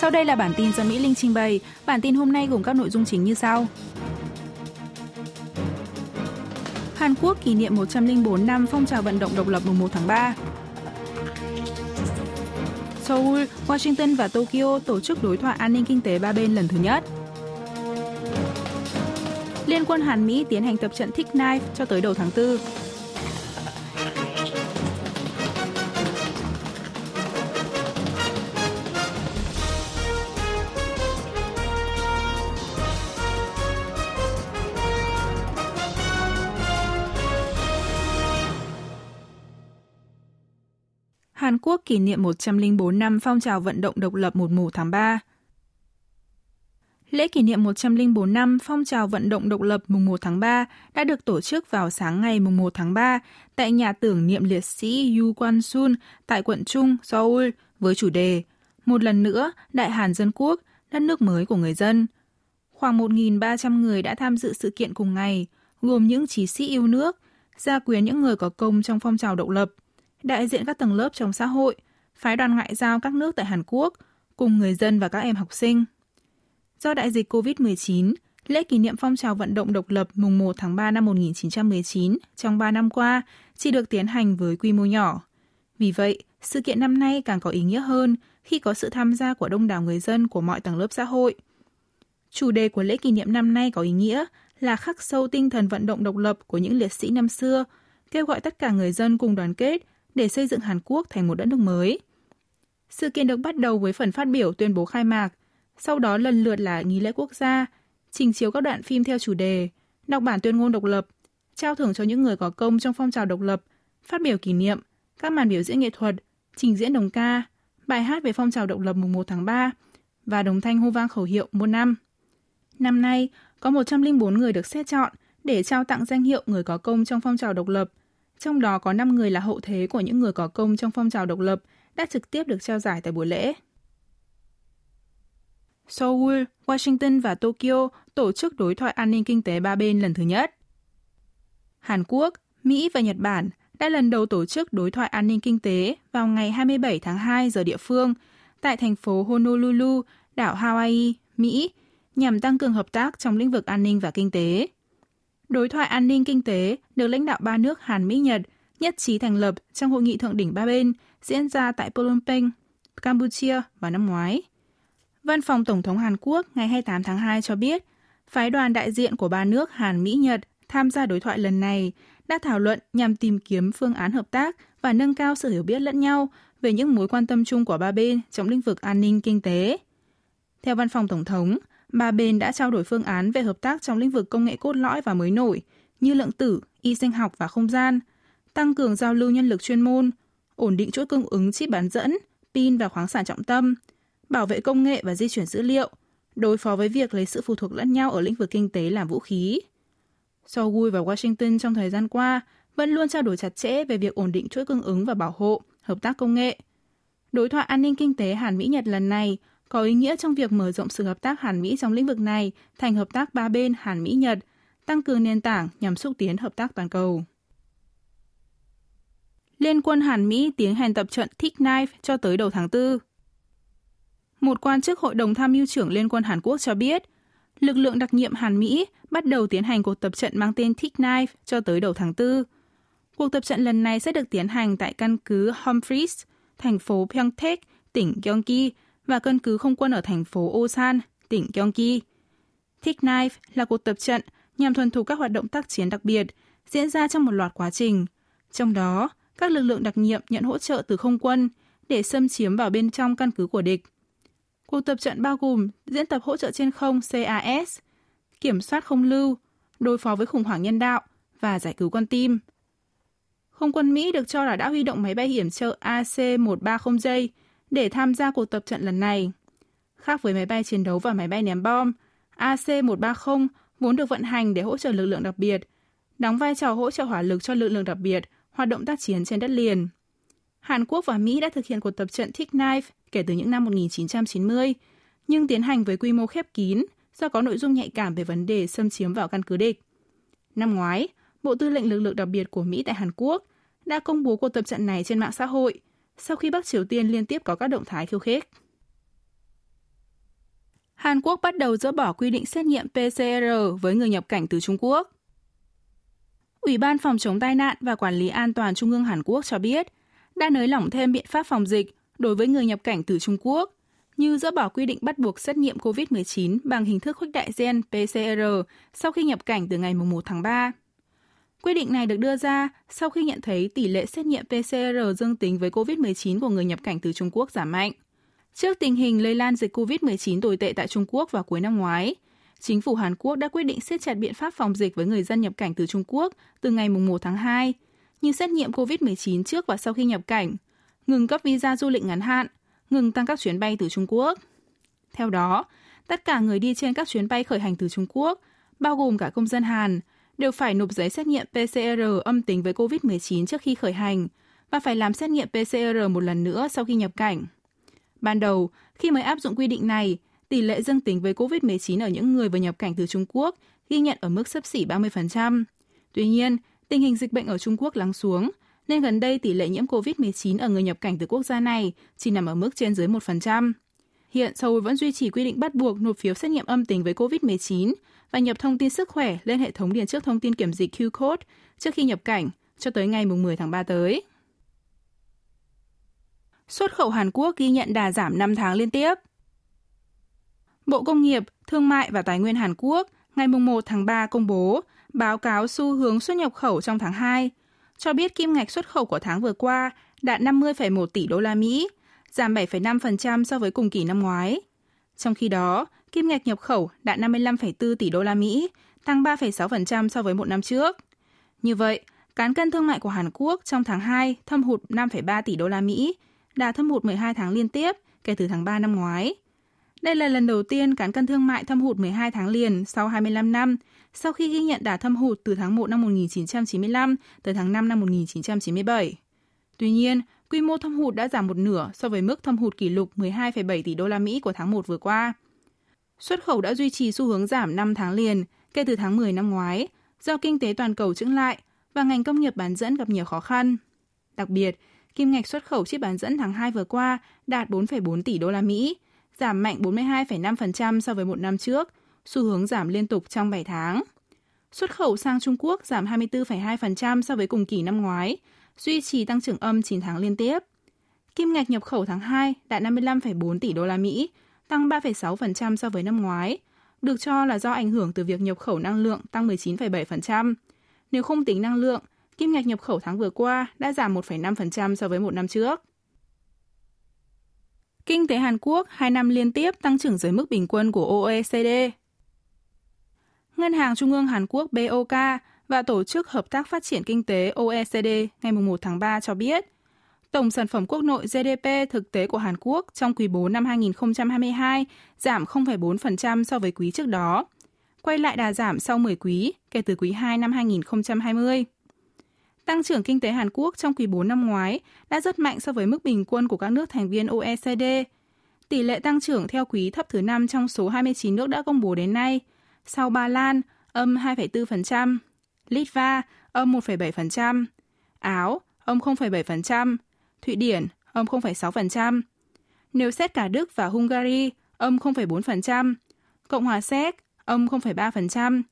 Sau đây là bản tin do Mỹ Linh trình bày. Bản tin hôm nay gồm các nội dung chính như sau. Hàn Quốc kỷ niệm 104 năm phong trào vận động độc lập mùng 1 tháng 3. Seoul, Washington và Tokyo tổ chức đối thoại an ninh kinh tế ba bên lần thứ nhất. Liên quân Hàn Mỹ tiến hành tập trận Thick Knife cho tới đầu tháng 4. Hàn Quốc kỷ niệm 104 năm phong trào vận động độc lập 1 tháng 3. Lễ kỷ niệm 104 năm phong trào vận động độc lập mùng 1 tháng 3 đã được tổ chức vào sáng ngày mùng 1 tháng 3 tại nhà tưởng niệm liệt sĩ Yu Kwan Sun tại quận Trung, Seoul với chủ đề Một lần nữa, Đại Hàn Dân Quốc, đất nước mới của người dân. Khoảng 1.300 người đã tham dự sự kiện cùng ngày, gồm những chí sĩ yêu nước, gia quyến những người có công trong phong trào độc lập – đại diện các tầng lớp trong xã hội, phái đoàn ngoại giao các nước tại Hàn Quốc, cùng người dân và các em học sinh. Do đại dịch COVID-19, lễ kỷ niệm phong trào vận động độc lập mùng 1 tháng 3 năm 1919 trong 3 năm qua chỉ được tiến hành với quy mô nhỏ. Vì vậy, sự kiện năm nay càng có ý nghĩa hơn khi có sự tham gia của đông đảo người dân của mọi tầng lớp xã hội. Chủ đề của lễ kỷ niệm năm nay có ý nghĩa là khắc sâu tinh thần vận động độc lập của những liệt sĩ năm xưa, kêu gọi tất cả người dân cùng đoàn kết để xây dựng Hàn Quốc thành một đất nước mới. Sự kiện được bắt đầu với phần phát biểu tuyên bố khai mạc, sau đó lần lượt là nghi lễ quốc gia, trình chiếu các đoạn phim theo chủ đề, đọc bản tuyên ngôn độc lập, trao thưởng cho những người có công trong phong trào độc lập, phát biểu kỷ niệm, các màn biểu diễn nghệ thuật, trình diễn đồng ca, bài hát về phong trào độc lập mùng 1 tháng 3 và đồng thanh hô vang khẩu hiệu một năm. Năm nay, có 104 người được xét chọn để trao tặng danh hiệu người có công trong phong trào độc lập trong đó có 5 người là hậu thế của những người có công trong phong trào độc lập đã trực tiếp được trao giải tại buổi lễ. Seoul, Washington và Tokyo tổ chức đối thoại an ninh kinh tế ba bên lần thứ nhất. Hàn Quốc, Mỹ và Nhật Bản đã lần đầu tổ chức đối thoại an ninh kinh tế vào ngày 27 tháng 2 giờ địa phương tại thành phố Honolulu, đảo Hawaii, Mỹ, nhằm tăng cường hợp tác trong lĩnh vực an ninh và kinh tế. Đối thoại an ninh kinh tế được lãnh đạo ba nước Hàn Mỹ Nhật nhất trí thành lập trong hội nghị thượng đỉnh ba bên diễn ra tại Phnom Penh, Campuchia vào năm ngoái. Văn phòng Tổng thống Hàn Quốc ngày 28 tháng 2 cho biết, phái đoàn đại diện của ba nước Hàn Mỹ Nhật tham gia đối thoại lần này đã thảo luận nhằm tìm kiếm phương án hợp tác và nâng cao sự hiểu biết lẫn nhau về những mối quan tâm chung của ba bên trong lĩnh vực an ninh kinh tế. Theo văn phòng Tổng thống, ba bên đã trao đổi phương án về hợp tác trong lĩnh vực công nghệ cốt lõi và mới nổi như lượng tử, y sinh học và không gian, tăng cường giao lưu nhân lực chuyên môn, ổn định chuỗi cung ứng chip bán dẫn, pin và khoáng sản trọng tâm, bảo vệ công nghệ và di chuyển dữ liệu, đối phó với việc lấy sự phụ thuộc lẫn nhau ở lĩnh vực kinh tế làm vũ khí. Seoul và Washington trong thời gian qua vẫn luôn trao đổi chặt chẽ về việc ổn định chuỗi cung ứng và bảo hộ, hợp tác công nghệ. Đối thoại an ninh kinh tế Hàn Mỹ-Nhật lần này có ý nghĩa trong việc mở rộng sự hợp tác Hàn Mỹ trong lĩnh vực này thành hợp tác ba bên Hàn Mỹ Nhật, tăng cường nền tảng nhằm xúc tiến hợp tác toàn cầu. Liên quân Hàn Mỹ tiến hành tập trận Thick Knife cho tới đầu tháng 4. Một quan chức Hội đồng Tham mưu trưởng Liên quân Hàn Quốc cho biết, lực lượng đặc nhiệm Hàn Mỹ bắt đầu tiến hành cuộc tập trận mang tên Thick Knife cho tới đầu tháng 4. Cuộc tập trận lần này sẽ được tiến hành tại căn cứ Humphreys, thành phố Pyeongtaek, tỉnh Gyeonggi và căn cứ không quân ở thành phố Osan, tỉnh Gyeonggi. Thick Knife là cuộc tập trận nhằm thuần thục các hoạt động tác chiến đặc biệt diễn ra trong một loạt quá trình. Trong đó, các lực lượng đặc nhiệm nhận hỗ trợ từ không quân để xâm chiếm vào bên trong căn cứ của địch. Cuộc tập trận bao gồm diễn tập hỗ trợ trên không CAS, kiểm soát không lưu, đối phó với khủng hoảng nhân đạo và giải cứu con tim. Không quân Mỹ được cho là đã huy động máy bay hiểm trợ AC-130J để tham gia cuộc tập trận lần này. Khác với máy bay chiến đấu và máy bay ném bom, AC-130 vốn được vận hành để hỗ trợ lực lượng đặc biệt, đóng vai trò hỗ trợ hỏa lực cho lực lượng đặc biệt hoạt động tác chiến trên đất liền. Hàn Quốc và Mỹ đã thực hiện cuộc tập trận Thick Knife kể từ những năm 1990, nhưng tiến hành với quy mô khép kín do có nội dung nhạy cảm về vấn đề xâm chiếm vào căn cứ địch. Năm ngoái, Bộ Tư lệnh Lực lượng đặc biệt của Mỹ tại Hàn Quốc đã công bố cuộc tập trận này trên mạng xã hội sau khi Bắc Triều Tiên liên tiếp có các động thái khiêu khích. Hàn Quốc bắt đầu dỡ bỏ quy định xét nghiệm PCR với người nhập cảnh từ Trung Quốc. Ủy ban Phòng chống tai nạn và Quản lý an toàn Trung ương Hàn Quốc cho biết đã nới lỏng thêm biện pháp phòng dịch đối với người nhập cảnh từ Trung Quốc, như dỡ bỏ quy định bắt buộc xét nghiệm COVID-19 bằng hình thức khuếch đại gen PCR sau khi nhập cảnh từ ngày 1 tháng 3. Quyết định này được đưa ra sau khi nhận thấy tỷ lệ xét nghiệm PCR dương tính với COVID-19 của người nhập cảnh từ Trung Quốc giảm mạnh. Trước tình hình lây lan dịch COVID-19 tồi tệ tại Trung Quốc vào cuối năm ngoái, chính phủ Hàn Quốc đã quyết định siết chặt biện pháp phòng dịch với người dân nhập cảnh từ Trung Quốc từ ngày 1 tháng 2, như xét nghiệm COVID-19 trước và sau khi nhập cảnh, ngừng cấp visa du lịch ngắn hạn, ngừng tăng các chuyến bay từ Trung Quốc. Theo đó, tất cả người đi trên các chuyến bay khởi hành từ Trung Quốc, bao gồm cả công dân Hàn, đều phải nộp giấy xét nghiệm PCR âm tính với COVID-19 trước khi khởi hành và phải làm xét nghiệm PCR một lần nữa sau khi nhập cảnh. Ban đầu, khi mới áp dụng quy định này, tỷ lệ dương tính với COVID-19 ở những người vừa nhập cảnh từ Trung Quốc ghi nhận ở mức sấp xỉ 30%. Tuy nhiên, tình hình dịch bệnh ở Trung Quốc lắng xuống, nên gần đây tỷ lệ nhiễm COVID-19 ở người nhập cảnh từ quốc gia này chỉ nằm ở mức trên dưới 1%. Hiện Seoul vẫn duy trì quy định bắt buộc nộp phiếu xét nghiệm âm tính với COVID-19 và nhập thông tin sức khỏe lên hệ thống điền trước thông tin kiểm dịch Q-code trước khi nhập cảnh cho tới ngày 10 tháng 3 tới. Xuất khẩu Hàn Quốc ghi nhận đà giảm 5 tháng liên tiếp. Bộ Công nghiệp, Thương mại và Tài nguyên Hàn Quốc ngày 1 tháng 3 công bố báo cáo xu hướng xuất nhập khẩu trong tháng 2, cho biết kim ngạch xuất khẩu của tháng vừa qua đạt 50,1 tỷ đô la Mỹ, giảm 7,5% so với cùng kỳ năm ngoái. Trong khi đó, kim ngạch nhập khẩu đạt 55,4 tỷ đô la Mỹ, tăng 3,6% so với một năm trước. Như vậy, cán cân thương mại của Hàn Quốc trong tháng 2 thâm hụt 5,3 tỷ đô la Mỹ, đạt thâm hụt 12 tháng liên tiếp kể từ tháng 3 năm ngoái. Đây là lần đầu tiên cán cân thương mại thâm hụt 12 tháng liền sau 25 năm, sau khi ghi nhận đà thâm hụt từ tháng 1 năm 1995 tới tháng 5 năm 1997. Tuy nhiên, quy mô thâm hụt đã giảm một nửa so với mức thâm hụt kỷ lục 12,7 tỷ đô la Mỹ của tháng 1 vừa qua. Xuất khẩu đã duy trì xu hướng giảm 5 tháng liền kể từ tháng 10 năm ngoái do kinh tế toàn cầu chững lại và ngành công nghiệp bán dẫn gặp nhiều khó khăn. Đặc biệt, kim ngạch xuất khẩu chip bán dẫn tháng 2 vừa qua đạt 4,4 tỷ đô la Mỹ, giảm mạnh 42,5% so với một năm trước, xu hướng giảm liên tục trong 7 tháng. Xuất khẩu sang Trung Quốc giảm 24,2% so với cùng kỳ năm ngoái, duy trì tăng trưởng âm 9 tháng liên tiếp. Kim ngạch nhập khẩu tháng 2 đạt 55,4 tỷ đô la Mỹ, tăng 3,6% so với năm ngoái, được cho là do ảnh hưởng từ việc nhập khẩu năng lượng tăng 19,7%. Nếu không tính năng lượng, kim ngạch nhập khẩu tháng vừa qua đã giảm 1,5% so với một năm trước. Kinh tế Hàn Quốc hai năm liên tiếp tăng trưởng dưới mức bình quân của OECD. Ngân hàng Trung ương Hàn Quốc BOK và Tổ chức Hợp tác Phát triển Kinh tế OECD ngày 1 tháng 3 cho biết, tổng sản phẩm quốc nội GDP thực tế của Hàn Quốc trong quý 4 năm 2022 giảm 0,4% so với quý trước đó, quay lại đà giảm sau 10 quý kể từ quý 2 năm 2020. Tăng trưởng kinh tế Hàn Quốc trong quý 4 năm ngoái đã rất mạnh so với mức bình quân của các nước thành viên OECD. Tỷ lệ tăng trưởng theo quý thấp thứ 5 trong số 29 nước đã công bố đến nay, sau Ba Lan, âm 2,4%, Litva, âm 1,7%, Áo, âm 0,7%, Thụy Điển, âm 0,6%. Nếu xét cả Đức và Hungary, âm 0,4%, Cộng hòa Séc, âm 0,3%,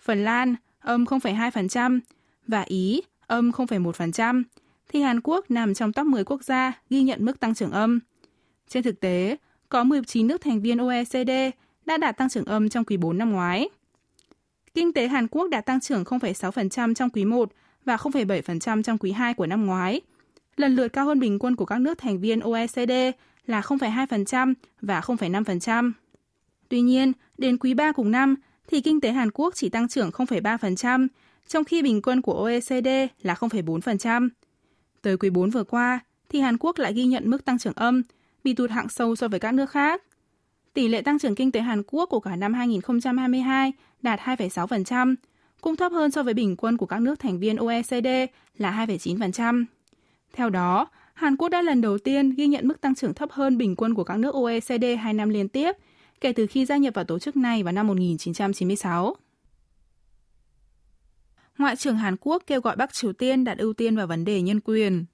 Phần Lan, âm 0,2% và Ý, âm 0,1%, thì Hàn Quốc nằm trong top 10 quốc gia ghi nhận mức tăng trưởng âm. Trên thực tế, có 19 nước thành viên OECD đã đạt tăng trưởng âm trong quý 4 năm ngoái. Kinh tế Hàn Quốc đạt tăng trưởng 0,6% trong quý 1 và 0,7% trong quý 2 của năm ngoái, lần lượt cao hơn bình quân của các nước thành viên OECD là 0,2% và 0,5%. Tuy nhiên, đến quý 3 cùng năm thì kinh tế Hàn Quốc chỉ tăng trưởng 0,3%, trong khi bình quân của OECD là 0,4%. Tới quý 4 vừa qua, thì Hàn Quốc lại ghi nhận mức tăng trưởng âm, bị tụt hạng sâu so với các nước khác. Tỷ lệ tăng trưởng kinh tế Hàn Quốc của cả năm 2022 đạt 2,6%, cũng thấp hơn so với bình quân của các nước thành viên OECD là 2,9%. Theo đó, Hàn Quốc đã lần đầu tiên ghi nhận mức tăng trưởng thấp hơn bình quân của các nước OECD 2 năm liên tiếp, kể từ khi gia nhập vào tổ chức này vào năm 1996. Ngoại trưởng Hàn Quốc kêu gọi Bắc Triều Tiên đặt ưu tiên vào vấn đề nhân quyền.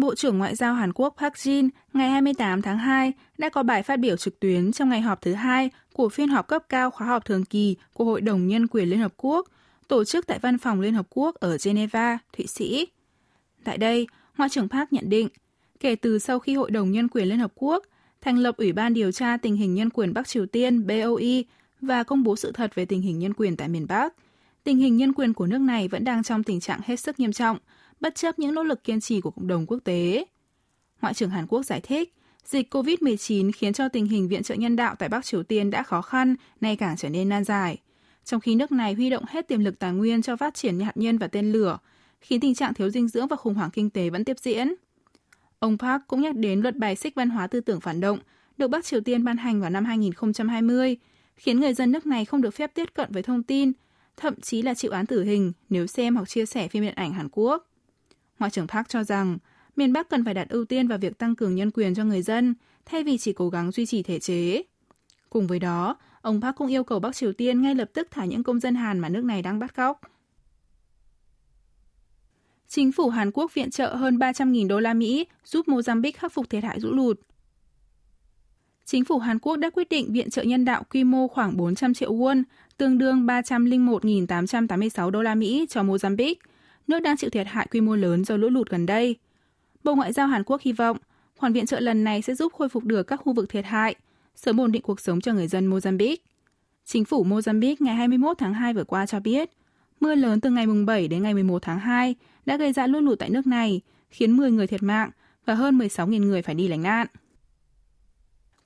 Bộ trưởng Ngoại giao Hàn Quốc Park Jin ngày 28 tháng 2 đã có bài phát biểu trực tuyến trong ngày họp thứ hai của phiên họp cấp cao khóa họp thường kỳ của Hội đồng Nhân quyền Liên Hợp Quốc, tổ chức tại Văn phòng Liên Hợp Quốc ở Geneva, Thụy Sĩ. Tại đây, Ngoại trưởng Park nhận định, kể từ sau khi Hội đồng Nhân quyền Liên Hợp Quốc thành lập Ủy ban điều tra tình hình nhân quyền Bắc Triều Tiên BOE và công bố sự thật về tình hình nhân quyền tại miền Bắc, tình hình nhân quyền của nước này vẫn đang trong tình trạng hết sức nghiêm trọng, bất chấp những nỗ lực kiên trì của cộng đồng quốc tế. Ngoại trưởng Hàn Quốc giải thích, dịch COVID-19 khiến cho tình hình viện trợ nhân đạo tại Bắc Triều Tiên đã khó khăn, nay càng trở nên nan giải. Trong khi nước này huy động hết tiềm lực tài nguyên cho phát triển hạt nhân và tên lửa, khiến tình trạng thiếu dinh dưỡng và khủng hoảng kinh tế vẫn tiếp diễn. Ông Park cũng nhắc đến luật bài xích văn hóa tư tưởng phản động được Bắc Triều Tiên ban hành vào năm 2020, khiến người dân nước này không được phép tiếp cận với thông tin, thậm chí là chịu án tử hình nếu xem hoặc chia sẻ phim điện ảnh Hàn Quốc. Ngoại trưởng Park cho rằng, miền Bắc cần phải đặt ưu tiên vào việc tăng cường nhân quyền cho người dân, thay vì chỉ cố gắng duy trì thể chế. Cùng với đó, ông Park cũng yêu cầu Bắc Triều Tiên ngay lập tức thả những công dân Hàn mà nước này đang bắt cóc. Chính phủ Hàn Quốc viện trợ hơn 300.000 đô la Mỹ giúp Mozambique khắc phục thiệt hại lũ lụt. Chính phủ Hàn Quốc đã quyết định viện trợ nhân đạo quy mô khoảng 400 triệu won, tương đương 301.886 đô la Mỹ cho Mozambique, nước đang chịu thiệt hại quy mô lớn do lũ lụt gần đây. Bộ Ngoại giao Hàn Quốc hy vọng khoản viện trợ lần này sẽ giúp khôi phục được các khu vực thiệt hại, sớm ổn định cuộc sống cho người dân Mozambique. Chính phủ Mozambique ngày 21 tháng 2 vừa qua cho biết, mưa lớn từ ngày 7 đến ngày 11 tháng 2 đã gây ra lũ lụt tại nước này, khiến 10 người thiệt mạng và hơn 16.000 người phải đi lánh nạn.